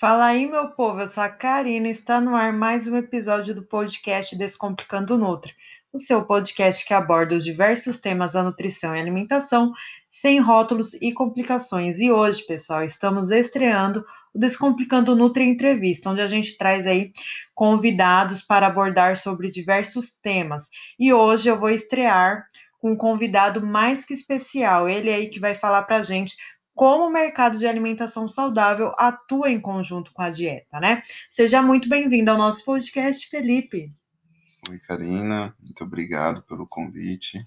Fala aí, meu povo, eu sou a Karina e está no ar mais um episódio do podcast Descomplicando Nutri, o seu podcast que aborda os diversos temas da nutrição e alimentação, sem rótulos e complicações. E hoje, pessoal, estamos estreando o Descomplicando Nutri Entrevista, onde a gente traz aí convidados para abordar sobre diversos temas. E hoje eu vou estrear com um convidado mais que especial, ele aí que vai falar para gente como o mercado de alimentação saudável atua em conjunto com a dieta, né? Seja muito bem-vindo ao nosso podcast, Felipe. Oi, Karina, muito obrigado pelo convite.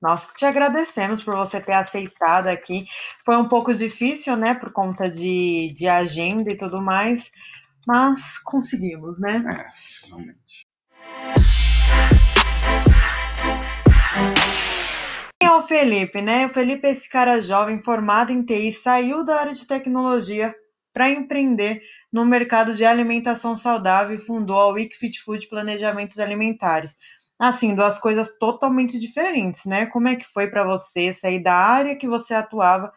Nós que te agradecemos por você ter aceitado aqui. Foi um pouco difícil, né, por conta de, de agenda e tudo mais, mas conseguimos, né? É, finalmente. Felipe, né? O Felipe é esse cara jovem, formado em TI, saiu da área de tecnologia para empreender no mercado de alimentação saudável e fundou a Week Fit Food Planejamentos Alimentares. Assim, duas coisas totalmente diferentes, né? Como é que foi para você sair da área que você atuava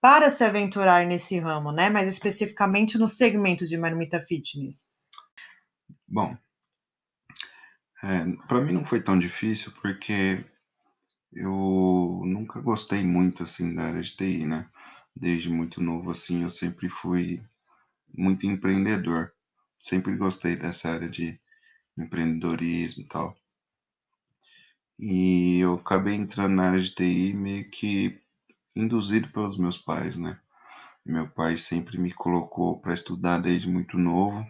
para se aventurar nesse ramo, né? Mais especificamente no segmento de marmita fitness. Bom, é, para mim não foi tão difícil porque eu nunca gostei muito assim da área de TI, né? Desde muito novo assim, eu sempre fui muito empreendedor. Sempre gostei dessa área de empreendedorismo e tal. E eu acabei entrando na área de TI meio que induzido pelos meus pais, né? Meu pai sempre me colocou para estudar desde muito novo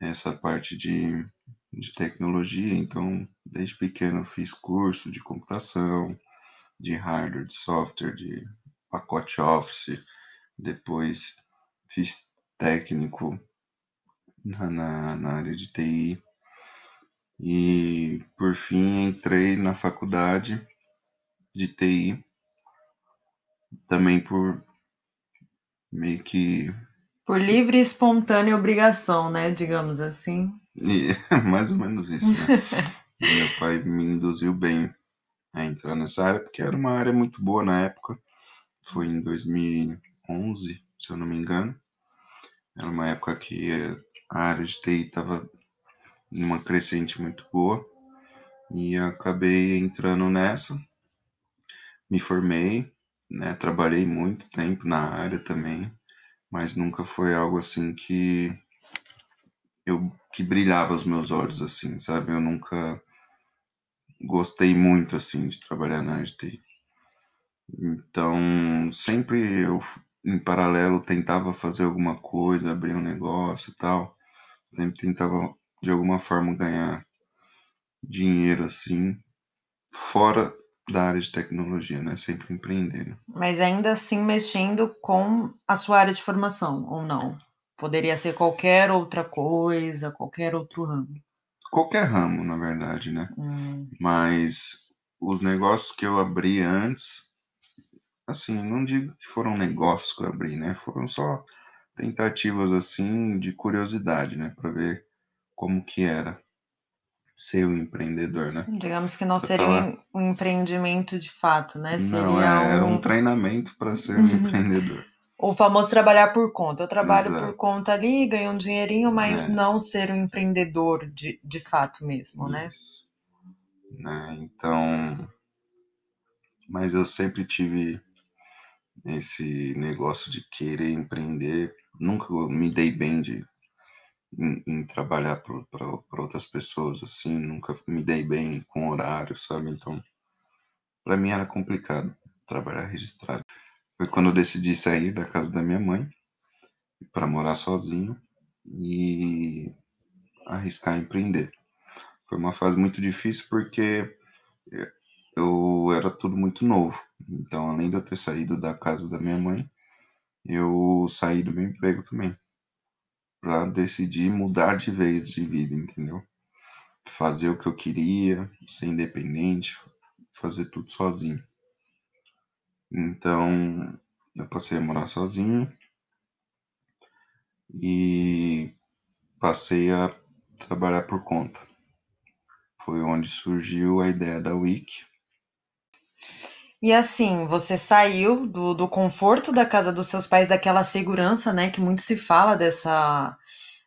essa parte de, de tecnologia, então desde pequeno eu fiz curso de computação, de hardware, de software, de pacote Office, depois fiz técnico na, na, na área de TI. E por fim entrei na faculdade de TI, também por meio que. Por livre e espontânea obrigação, né? Digamos assim. E, mais ou menos isso, né? Meu pai me induziu bem a entrar nessa área, porque era uma área muito boa na época. Foi em 2011, se eu não me engano. Era uma época que a área de TI estava em uma crescente muito boa e acabei entrando nessa. Me formei, né? Trabalhei muito tempo na área também, mas nunca foi algo assim que eu que brilhava os meus olhos assim, sabe? Eu nunca gostei muito assim de trabalhar na TI. Então, sempre eu em paralelo tentava fazer alguma coisa, abrir um negócio e tal. Sempre tentava de alguma forma ganhar dinheiro assim, fora da área de tecnologia, né? Sempre empreendendo. Mas ainda assim mexendo com a sua área de formação, ou não? Poderia ser qualquer outra coisa, qualquer outro ramo. Qualquer ramo, na verdade, né? Hum. Mas os negócios que eu abri antes assim, não digo que foram negócios que eu abri, né? Foram só tentativas assim de curiosidade, né, para ver como que era ser um empreendedor, né? Digamos que não Eu seria um empreendimento de fato, né? Não, Seria é, era um um- treinamento para ser um empreendedor. o famoso trabalhar por conta. Eu trabalho por Exato. conta ali, ganho um dinheirinho, mas É. não ser um empreendedor de, de fato mesmo, né? Isso. Né? Então, mas eu sempre tive esse negócio de querer empreender. Nunca me dei bem de em, em trabalhar para outras pessoas assim. Nunca me dei bem com horário, sabe? Então, para mim era complicado trabalhar registrado. Foi quando eu decidi sair da casa da minha mãe para morar sozinho e arriscar empreender. Foi uma fase muito difícil porque eu era tudo muito novo. Então, além de eu ter saído da casa da minha mãe, eu saí do meu emprego também. Para decidir mudar de vez de vida, entendeu? Fazer o que eu queria, ser independente, fazer tudo sozinho. Então, eu passei a morar sozinho e passei a trabalhar por conta. Foi onde surgiu a ideia da Wiki. E assim, você saiu do, do conforto da casa dos seus pais, daquela segurança, né? Que muito se fala dessa,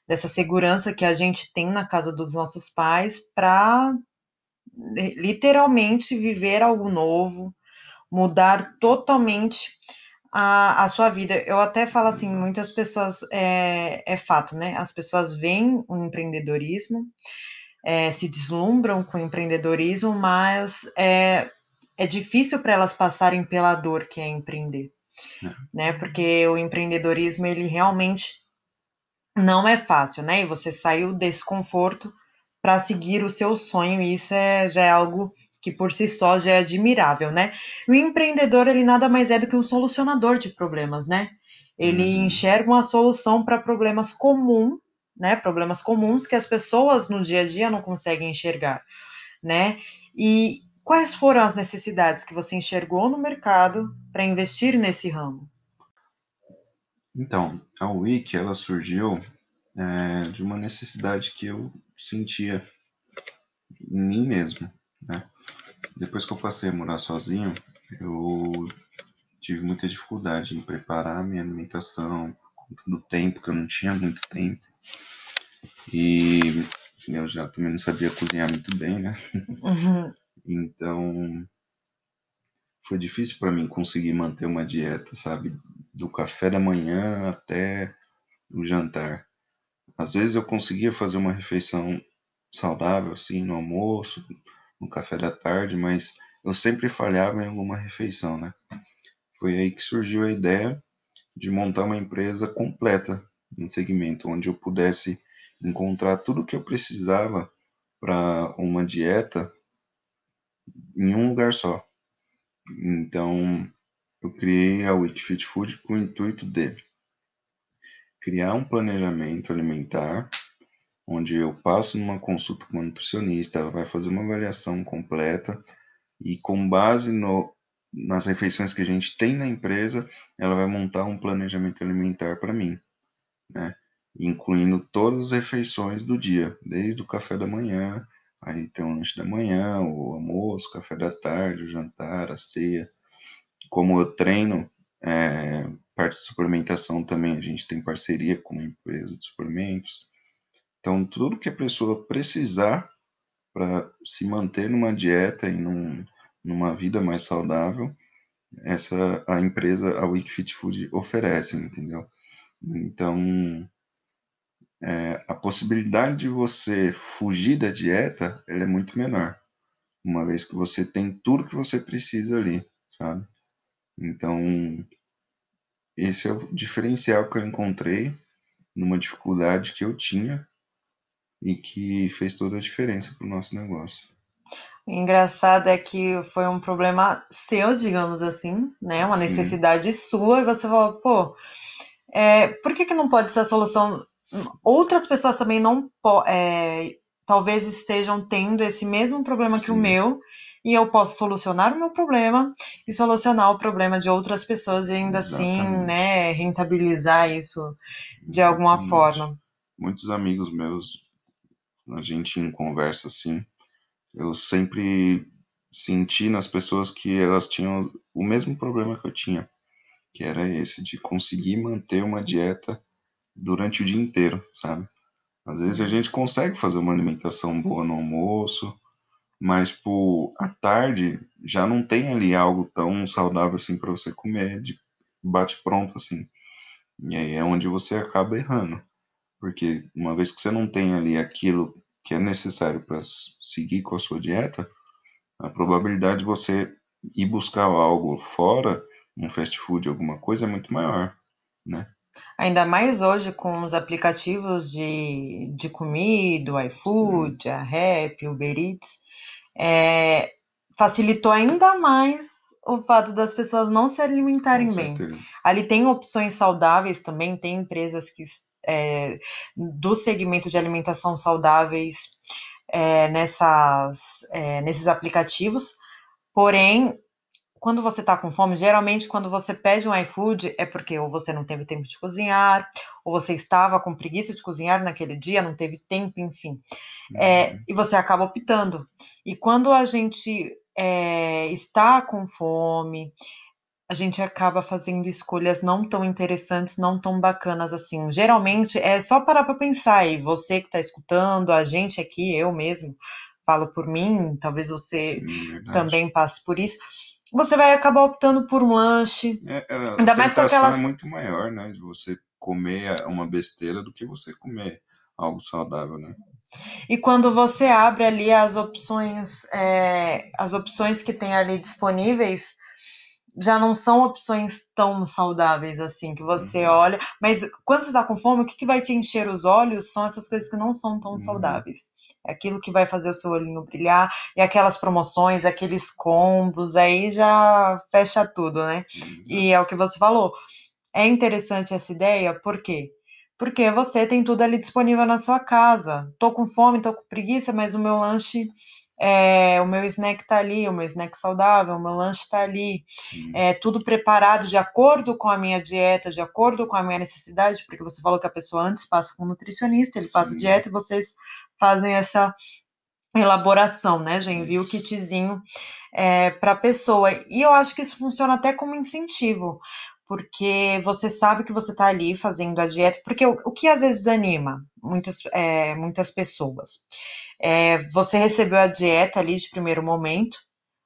dessa segurança que a gente tem na casa dos nossos pais, para literalmente viver algo novo, mudar totalmente a, a sua vida. Eu até falo assim, muitas pessoas, é, é fato, né? As pessoas veem o empreendedorismo, é, se deslumbram com o empreendedorismo, mas é, é difícil para elas passarem pela dor que é empreender, é. né? Porque o empreendedorismo, ele realmente não é fácil, né? E você saiu desse conforto para seguir o seu sonho, e isso é, já é algo que por si só já é admirável, né? O empreendedor, ele nada mais é do que um solucionador de problemas, né? Ele uhum. enxerga uma solução para problemas comuns, né? Problemas comuns que as pessoas no dia a dia não conseguem enxergar, né? E quais foram as necessidades que você enxergou no mercado para investir nesse ramo? Então, a Wiki, ela surgiu é, de uma necessidade que eu sentia em mim mesmo, né? Depois que eu passei a morar sozinho, eu tive muita dificuldade em preparar a minha alimentação, por conta do tempo, que eu não tinha muito tempo. E eu já também não sabia cozinhar muito bem, né? Uhum. Então, foi difícil para mim conseguir manter uma dieta, sabe? Do café da manhã até o jantar. Às vezes eu conseguia fazer uma refeição saudável, assim, no almoço, no café da tarde, mas eu sempre falhava em alguma refeição, né? Foi aí que surgiu a ideia de montar uma empresa completa em segmento, onde eu pudesse encontrar tudo o que eu precisava para uma dieta em um lugar só. Então, eu criei a Week Fit Food com o intuito de criar um planejamento alimentar onde eu passo numa consulta com uma nutricionista, ela vai fazer uma avaliação completa e com base no, nas refeições que a gente tem na empresa, ela vai montar um planejamento alimentar para mim, né? Incluindo todas as refeições do dia, desde o café da manhã, aí tem o lanche da manhã, o almoço, o café da tarde, o jantar, a ceia. Como eu treino, é, parte de suplementação também, a gente tem parceria com uma empresa de suplementos. Então, tudo que a pessoa precisar para se manter numa dieta e num, numa vida mais saudável, essa a empresa, a Week Fit Food oferece, entendeu? Então, é, a possibilidade de você fugir da dieta, ela é muito menor, uma vez que você tem tudo que você precisa ali, sabe? Então, esse é o diferencial que eu encontrei numa dificuldade que eu tinha e que fez toda a diferença para o nosso negócio. O engraçado é que foi um problema seu, digamos assim, né? Uma Sim. necessidade sua, e você falou, pô, é, por que, que não pode ser a solução? Outras pessoas também não é, talvez estejam tendo esse mesmo problema Sim. que o meu, e eu posso solucionar o meu problema e solucionar o problema de outras pessoas e ainda assim, Exatamente. assim, né, rentabilizar isso de alguma Exatamente. forma. Muitos amigos meus a gente em conversa assim, eu sempre senti nas pessoas que elas tinham o mesmo problema que eu tinha, que era esse de conseguir manter uma dieta durante o dia inteiro, sabe? Às vezes a gente consegue fazer uma alimentação boa no almoço, mas por à tarde já não tem ali algo tão saudável assim para você comer, de bate pronto assim. E aí é onde você acaba errando. Porque uma vez que você não tem ali aquilo que é necessário para seguir com a sua dieta, a probabilidade de você ir buscar algo fora, um fast food, alguma coisa, é muito maior, né? Ainda mais hoje com os aplicativos de, de comida, o iFood, Sim. a Rap, Uber Eats, é, facilitou ainda mais o fato das pessoas não se alimentarem bem. Ali tem opções saudáveis também, tem empresas que é, do segmento de alimentação saudáveis é, nessas, é, nesses aplicativos. Porém, quando você está com fome, geralmente quando você pede um iFood é porque ou você não teve tempo de cozinhar, ou você estava com preguiça de cozinhar naquele dia, não teve tempo, enfim. É, uhum. e você acaba optando. E quando a gente é, está com fome, a gente acaba fazendo escolhas não tão interessantes, não tão bacanas assim. Geralmente é só parar para pensar, e você que está escutando, a gente aqui, eu mesmo, falo por mim, talvez você Sim, também passe por isso. Você vai acabar optando por um lanche. É, é, a ainda mais com aquelas... é muito maior, né? De você comer uma besteira do que você comer algo saudável, né? E quando você abre ali as opções, é, as opções que tem ali disponíveis, já não são opções tão saudáveis assim, que você uhum. olha. Mas quando você está com fome, o que, que vai te encher os olhos são essas coisas que não são tão uhum. saudáveis. É aquilo que vai fazer o seu olhinho brilhar, e aquelas promoções, aqueles combos, aí já fecha tudo, né? Uhum. E é o que você falou. É interessante essa ideia, por quê? Porque você tem tudo ali disponível na sua casa. Tô com fome, tô com preguiça, mas o meu lanche é, o meu snack está ali, o meu snack saudável, o meu lanche está ali, é tudo preparado de acordo com a minha dieta, de acordo com a minha necessidade, porque você falou que a pessoa antes passa com um nutricionista, ele Sim. passa dieta e vocês fazem essa elaboração, né? Já envia o kitzinho é, para a pessoa. E eu acho que isso funciona até como incentivo, porque você sabe que você está ali fazendo a dieta, porque o, o, que às vezes anima muitas, é, muitas pessoas. É, você recebeu a dieta ali de primeiro momento,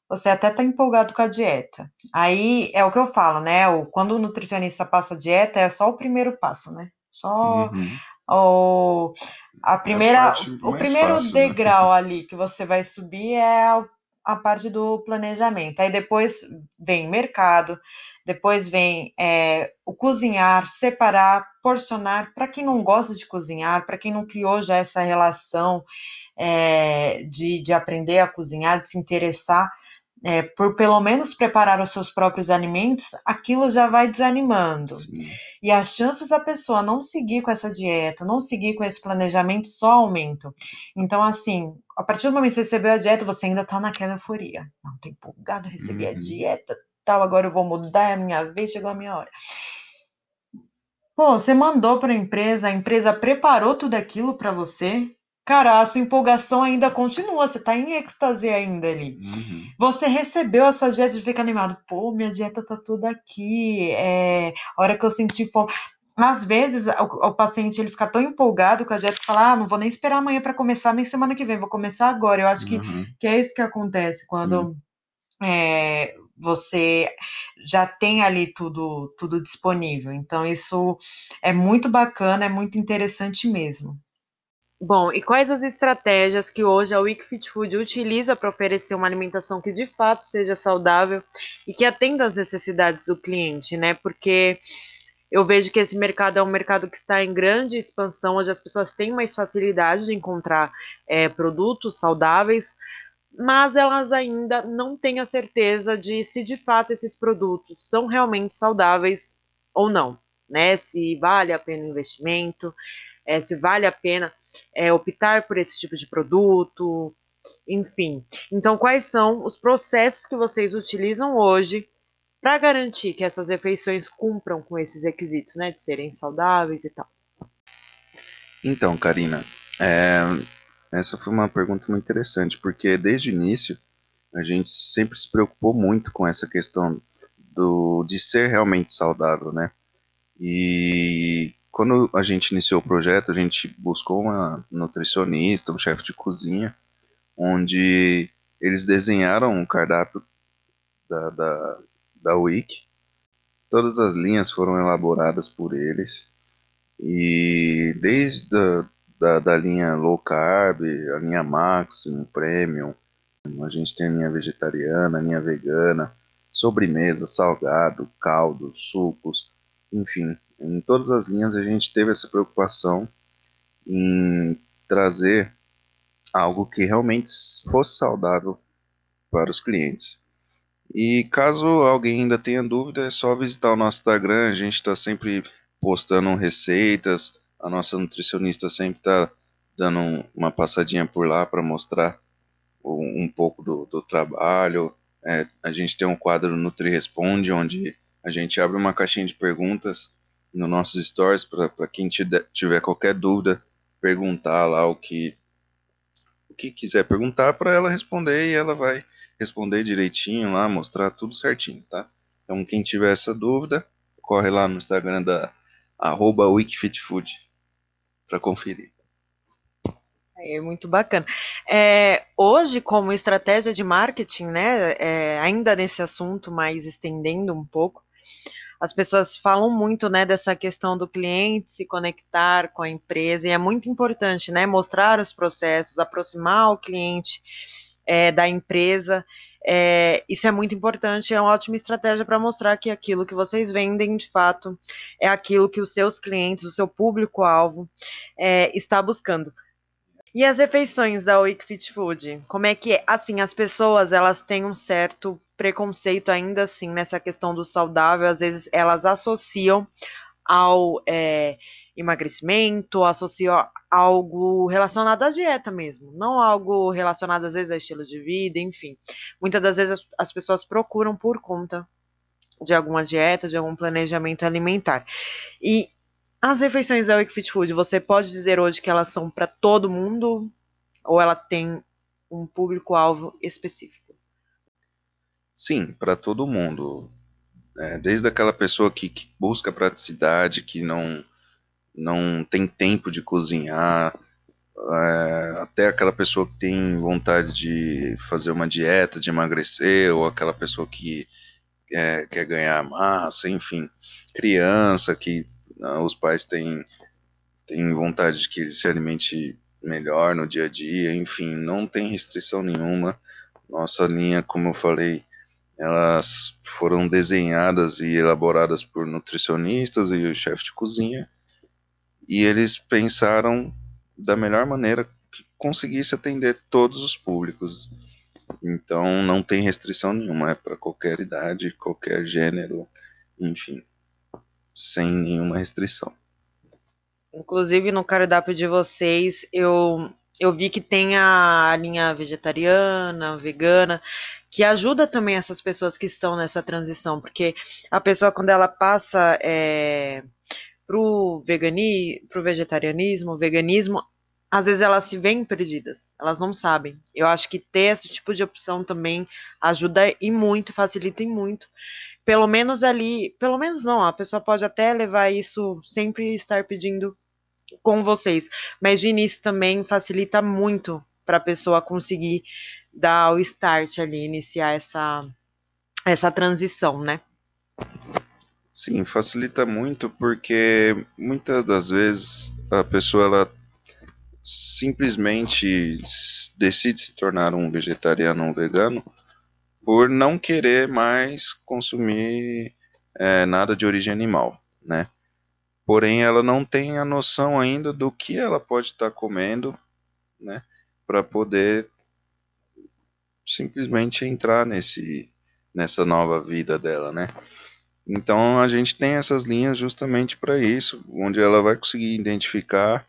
você até está empolgado com a dieta. Aí é o que eu falo, né? O, quando o nutricionista passa dieta, é só o primeiro passo, né? Só uhum. o, a primeira, é a o primeiro fácil, né? degrau né? ali que você vai subir é a, a parte do planejamento. Aí depois vem mercado, depois vem é, o cozinhar, separar, porcionar. Para quem não gosta de cozinhar, para quem não criou já essa relação é, de, de aprender a cozinhar, de se interessar é, por pelo menos preparar os seus próprios alimentos, aquilo já vai desanimando. Sim. E as chances da pessoa não seguir com essa dieta, não seguir com esse planejamento, só aumentam. Então, assim, a partir do momento que você recebeu a dieta, você ainda está naquela euforia. Não, tô empolgado, recebi uhum. a dieta, tal, agora eu vou mudar, é a minha vez, chegou a minha hora. Pô, você mandou para a empresa, a empresa preparou tudo aquilo para você, cara, a sua empolgação ainda continua, você tá em êxtase ainda ali. Uhum. Você recebeu a sua dieta e fica animado. Pô, minha dieta tá toda aqui. É, a hora que eu senti fome. Às vezes, o, o, paciente ele fica tão empolgado com a dieta que fala: ah, não vou nem esperar amanhã para começar, nem semana que vem, vou começar agora. Eu acho que, uhum. que é isso que acontece quando é, você já tem ali tudo, tudo disponível. Então, isso é muito bacana, é muito interessante mesmo. Bom, e quais as estratégias que hoje a Week Fit Food utiliza para oferecer uma alimentação que de fato seja saudável e que atenda às necessidades do cliente, né? Porque eu vejo que esse mercado é um mercado que está em grande expansão, onde as pessoas têm mais facilidade de encontrar é, produtos saudáveis, mas elas ainda não têm a certeza de se de fato esses produtos são realmente saudáveis ou não, né? Se vale a pena o investimento, é, se vale a pena é, optar por esse tipo de produto, enfim. Então, quais são os processos que vocês utilizam hoje para garantir que essas refeições cumpram com esses requisitos, né, de serem saudáveis e tal? Então, Karina, é, essa foi uma pergunta muito interessante, porque desde o início a gente sempre se preocupou muito com essa questão do, de ser realmente saudável, né? E quando a gente iniciou o projeto, a gente buscou uma nutricionista, um chefe de cozinha, onde eles desenharam um cardápio da, da, da Wiki. Todas as linhas foram elaboradas por eles. E desde a, da, da linha low carb, a linha Maximum, Premium, a gente tem a linha vegetariana, a linha vegana, sobremesa, salgado, caldo, sucos, enfim, em todas as linhas a gente teve essa preocupação em trazer algo que realmente fosse saudável para os clientes. E caso alguém ainda tenha dúvida, é só visitar o nosso Instagram, a gente está sempre postando receitas, a nossa nutricionista sempre está dando uma passadinha por lá para mostrar um pouco do, do trabalho. É, a gente tem um quadro Nutri Responde, onde a gente abre uma caixinha de perguntas no nossos stories para quem tiver qualquer dúvida perguntar lá o que que quiser perguntar para ela responder e ela vai responder direitinho lá, mostrar tudo certinho, tá? Então quem tiver essa dúvida, corre lá no Instagram da arroba Wikifitfood para conferir. É muito bacana. É, hoje, como estratégia de marketing, né, é, ainda nesse assunto, mas estendendo um pouco, as pessoas falam muito, né, dessa questão do cliente se conectar com a empresa, e é muito importante, né, mostrar os processos, aproximar o cliente é, da empresa, é, isso é muito importante, é uma ótima estratégia para mostrar que aquilo que vocês vendem, de fato, é aquilo que os seus clientes, o seu público-alvo, é, está buscando. E as refeições da Wake Fit Food? Como é que é? Assim, as pessoas, elas têm um certo preconceito ainda assim nessa questão do saudável, às vezes elas associam ao é, emagrecimento, associam algo relacionado à dieta mesmo, não algo relacionado às vezes a estilo de vida, enfim. Muitas das vezes as, as pessoas procuram por conta de alguma dieta, de algum planejamento alimentar. E as refeições da Wake Food, você pode dizer hoje que elas são para todo mundo ou ela tem um público-alvo específico? Sim, para todo mundo. É, desde aquela pessoa que, que, busca praticidade, que não, não tem tempo de cozinhar, é, até aquela pessoa que tem vontade de fazer uma dieta, de emagrecer, ou aquela pessoa que é, quer ganhar massa, enfim, criança que ah, os pais têm, têm vontade de que ele se alimente melhor no dia a dia, enfim, não tem restrição nenhuma. Nossa linha, como eu falei, elas foram desenhadas e elaboradas por nutricionistas e o chefe de cozinha, e eles pensaram da melhor maneira que conseguisse atender todos os públicos. Então não tem restrição nenhuma, é para qualquer idade, qualquer gênero, enfim sem nenhuma restrição. Inclusive no cardápio de vocês, eu eu vi que tem a linha vegetariana, vegana, que ajuda também essas pessoas que estão nessa transição, porque a pessoa quando ela passa é, pro vegani, pro vegetarianismo, veganismo, às vezes elas se veem perdidas, elas não sabem. Eu acho que ter esse tipo de opção também ajuda e muito, facilita e muito pelo menos ali, pelo menos não, a pessoa pode até levar isso, sempre estar pedindo com vocês, mas de início também facilita muito para a pessoa conseguir dar o start ali, iniciar essa, essa transição, né? Sim, facilita muito porque muitas das vezes a pessoa ela simplesmente decide se tornar um vegetariano ou um vegano por não querer mais consumir é, nada de origem animal, né? Porém, ela não tem a noção ainda do que ela pode estar tá comendo, né? Para poder simplesmente entrar nesse nessa nova vida dela, né? Então a gente tem essas linhas justamente para isso, onde ela vai conseguir identificar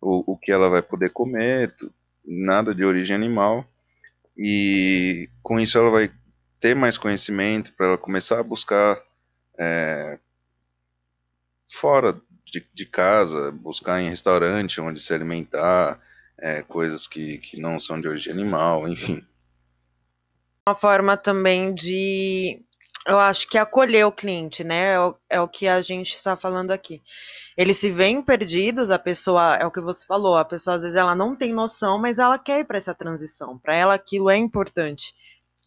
o, o que ela vai poder comer, nada de origem animal, e com isso ela vai ter mais conhecimento para ela começar a buscar é, fora de, de, casa, buscar em restaurante onde se alimentar, é, coisas que, que não são de origem animal, enfim. Uma forma também de, eu acho que acolher o cliente, né? É o, é o que a gente está falando aqui. Eles se veem perdidos, a pessoa, é o que você falou, a pessoa às vezes ela não tem noção, mas ela quer ir para essa transição. Para ela aquilo é importante.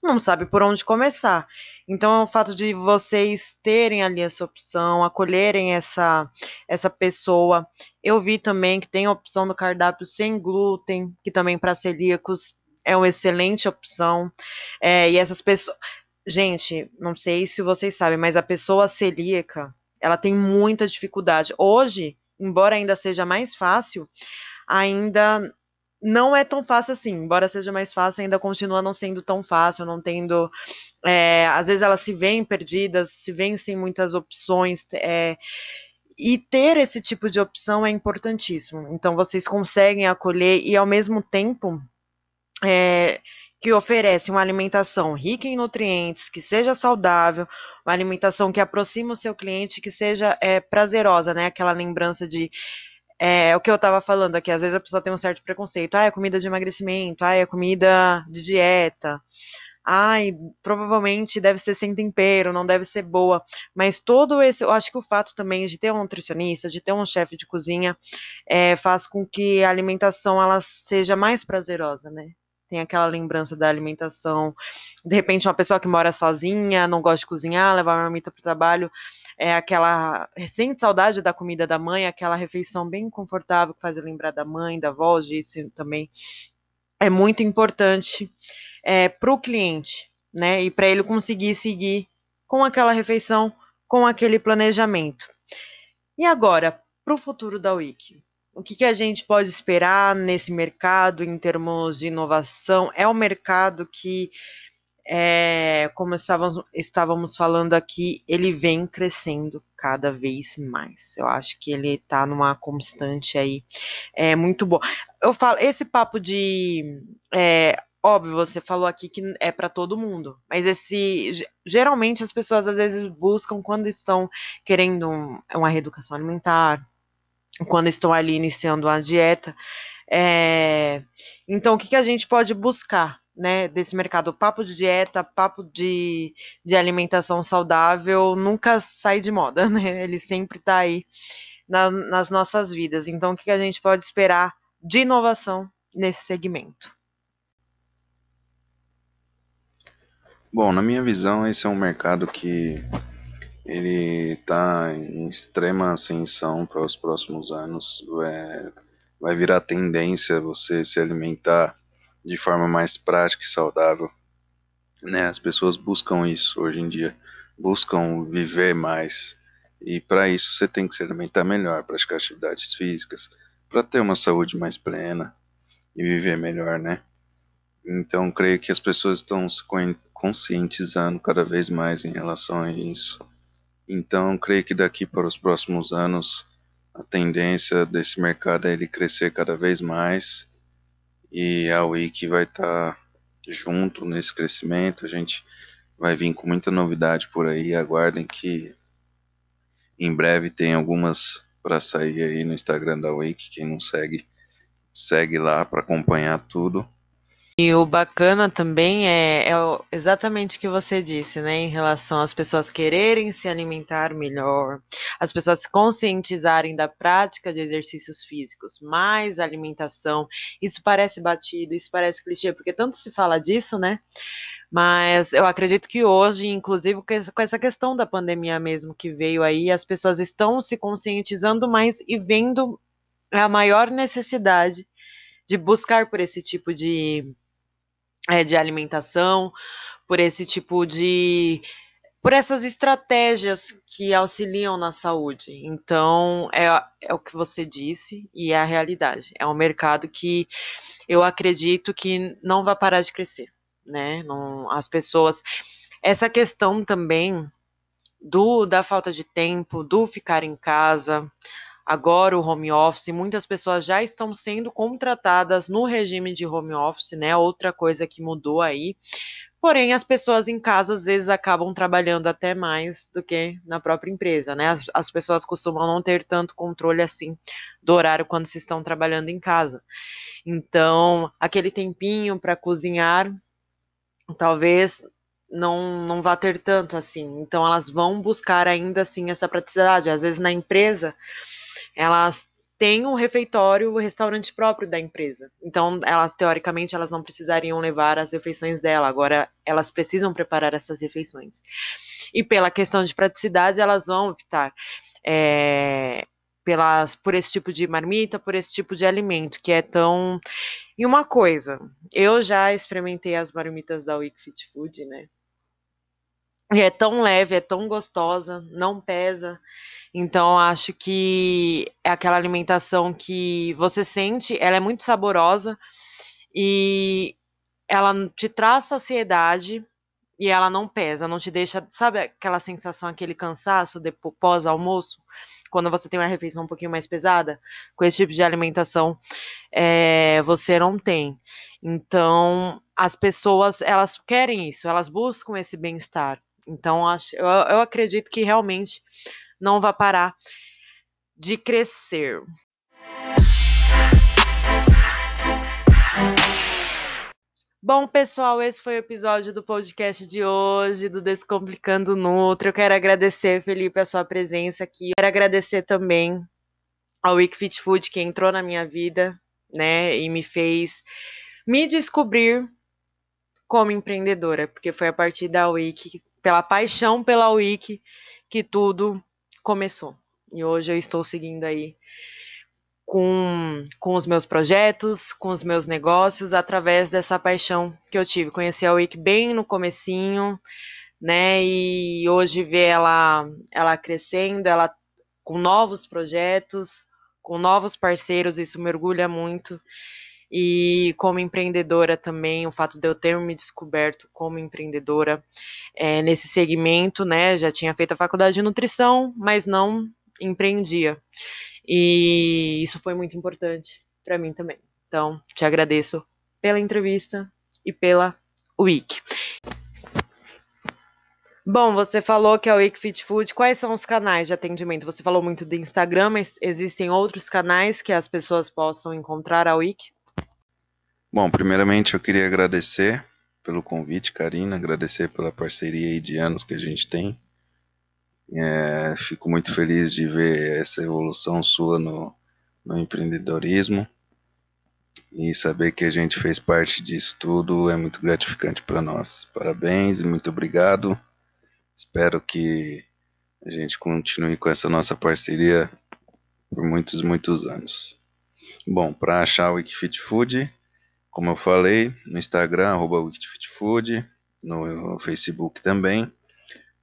Não sabe por onde começar. Então, o fato de vocês terem ali essa opção, acolherem essa essa pessoa. Eu vi também que tem a opção do cardápio sem glúten, que também para celíacos é uma excelente opção. É, e essas pessoas. Gente, não sei se vocês sabem, mas a pessoa celíaca, ela tem muita dificuldade. Hoje, embora ainda seja mais fácil, ainda não é tão fácil assim. Embora seja mais fácil, ainda continua não sendo tão fácil, não tendo. É, às vezes elas se veem perdidas, se veem sem muitas opções. É, e ter esse tipo de opção é importantíssimo. Então, vocês conseguem acolher e, ao mesmo tempo, é, que oferece uma alimentação rica em nutrientes, que seja saudável, uma alimentação que aproxima o seu cliente, que seja é, prazerosa, né? Aquela lembrança de é o que eu estava falando aqui, às vezes a pessoa tem um certo preconceito, ah, é comida de emagrecimento, ah, é comida de dieta, ai, provavelmente deve ser sem tempero, não deve ser boa. Mas todo esse, eu acho que o fato também de ter um nutricionista, de ter um chefe de cozinha, é, faz com que a alimentação ela seja mais prazerosa, né? Tem aquela lembrança da alimentação. De repente, uma pessoa que mora sozinha, não gosta de cozinhar, levar uma marmita para o trabalho, é aquela. Sente saudade da comida da mãe, aquela refeição bem confortável que faz lembrar da mãe, da avó, isso também é muito importante é, para o cliente, né? E para ele conseguir seguir com aquela refeição, com aquele planejamento. E agora, para o futuro da Wiki? O que, que, a gente pode esperar nesse mercado em termos de inovação? É um mercado que, é, como estávamos, estávamos falando aqui, ele vem crescendo cada vez mais. Eu acho que ele está numa constante aí é, muito boa. Eu falo, esse papo de é, Óbvio, você falou aqui que é para todo mundo, mas esse geralmente as pessoas às vezes buscam quando estão querendo uma reeducação alimentar, quando estão ali iniciando uma dieta. É, então, o que, que a gente pode buscar né, desse mercado? Papo de dieta, papo de, de alimentação saudável nunca sai de moda, né? Ele sempre está aí na, nas nossas vidas. Então, o que, que a gente pode esperar de inovação nesse segmento? Bom, na minha visão, esse é um mercado que ele está em extrema ascensão para os próximos anos. É, vai virar tendência você se alimentar de forma mais prática e saudável. Né? As pessoas buscam isso hoje em dia, buscam viver mais. E para isso você tem que se alimentar melhor, praticar atividades físicas, para ter uma saúde mais plena e viver melhor, né? Então, creio que as pessoas estão se conscientizando cada vez mais em relação a isso. Então, creio que daqui para os próximos anos, a tendência desse mercado é ele crescer cada vez mais e a Wiki vai estar tá junto nesse crescimento. A gente vai vir com muita novidade por aí. Aguardem que em breve tem algumas para sair aí no Instagram da Wiki. Quem não segue, segue lá para acompanhar tudo. E o bacana também é, é exatamente o que você disse, né? Em relação às pessoas quererem se alimentar melhor, as pessoas se conscientizarem da prática de exercícios físicos, mais alimentação. Isso parece batido, isso parece clichê, porque tanto se fala disso, né? Mas eu acredito que hoje, inclusive com essa questão da pandemia mesmo que veio aí, as pessoas estão se conscientizando mais e vendo a maior necessidade de buscar por esse tipo de é, de alimentação, por esse tipo de. por essas estratégias que auxiliam na saúde. Então, é, é o que você disse e é a realidade. É um mercado que eu acredito que não vai parar de crescer. Né? Não, as pessoas. Essa questão também do da falta de tempo, do ficar em casa, agora o home office, muitas pessoas já estão sendo contratadas no regime de home office, né? Outra coisa que mudou aí. Porém, as pessoas em casa às vezes acabam trabalhando até mais do que na própria empresa, né? As, as pessoas costumam não ter tanto controle assim do horário quando se estão trabalhando em casa. Então, aquele tempinho para cozinhar, talvez não, não vá ter tanto assim. Então elas vão buscar ainda assim essa praticidade. Às vezes na empresa elas têm um refeitório, o um restaurante próprio da empresa. Então elas teoricamente elas não precisariam levar as refeições dela. Agora elas precisam preparar essas refeições. E pela questão de praticidade elas vão optar é, pelas por esse tipo de marmita, por esse tipo de alimento que é tão e uma coisa, eu já experimentei as marmitas da Week Fit Food, né? E é tão leve, é tão gostosa, não pesa. Então, acho que é aquela alimentação que você sente, ela é muito saborosa e ela te traz saciedade e ela não pesa, não te deixa, sabe aquela sensação, aquele cansaço depois pós-almoço, quando você tem uma refeição um pouquinho mais pesada, com esse tipo de alimentação, é, você não tem. Então, as pessoas, elas querem isso, elas buscam esse bem-estar. Então, acho, eu, eu acredito que realmente não vai parar de crescer. Bom, pessoal, esse foi o episódio do podcast de hoje, do Descomplicando Nutra. Eu quero agradecer, Felipe, a sua presença aqui. Eu quero agradecer também ao Wikfit Food que entrou na minha vida, né, e me fez me descobrir como empreendedora, porque foi a partir da Wiki pela paixão pela Wiki, que tudo começou. E hoje eu estou seguindo aí com, com os meus projetos, com os meus negócios, através dessa paixão que eu tive. Conheci a Wiki bem no comecinho, né? E hoje ver ela, ela crescendo, ela com novos projetos, com novos parceiros, isso me orgulha muito. E como empreendedora também, o fato de eu ter me descoberto como empreendedora é, nesse segmento, né? Já tinha feito a faculdade de nutrição, mas não empreendia. E isso foi muito importante para mim também. Então, te agradeço pela entrevista e pela Week. Bom, você falou que é o Fit Food. Quais são os canais de atendimento? Você falou muito do Instagram, mas existem outros canais que as pessoas possam encontrar a Week? Bom, primeiramente eu queria agradecer pelo convite, Karina, agradecer pela parceria de anos que a gente tem. É, fico muito feliz de ver essa evolução sua no, no empreendedorismo e saber que a gente fez parte disso tudo é muito gratificante para nós. Parabéns e muito obrigado. Espero que a gente continue com essa nossa parceria por muitos, muitos anos. Bom, para achar o Wikifit Food, como eu falei, no Instagram, arroba no Facebook também.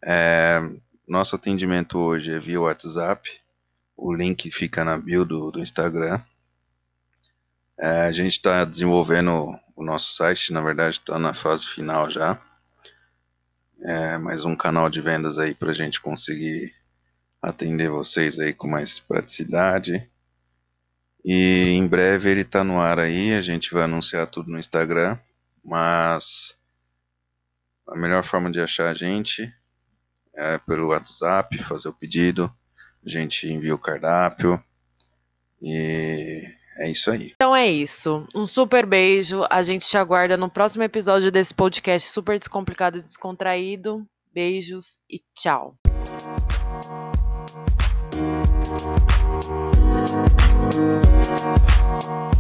É, nosso atendimento hoje é via WhatsApp. O link fica na bio do, do Instagram. É, a gente está desenvolvendo o nosso site, na verdade está na fase final já. É, mais um canal de vendas aí para a gente conseguir atender vocês aí com mais praticidade. E em breve ele está no ar aí, a gente vai anunciar tudo no Instagram, mas a melhor forma de achar a gente é pelo WhatsApp, fazer o pedido, a gente envia o cardápio e é isso aí. Então é isso. Um super beijo. A gente te aguarda no próximo episódio desse podcast super descomplicado e descontraído. Beijos e tchau. Thank you.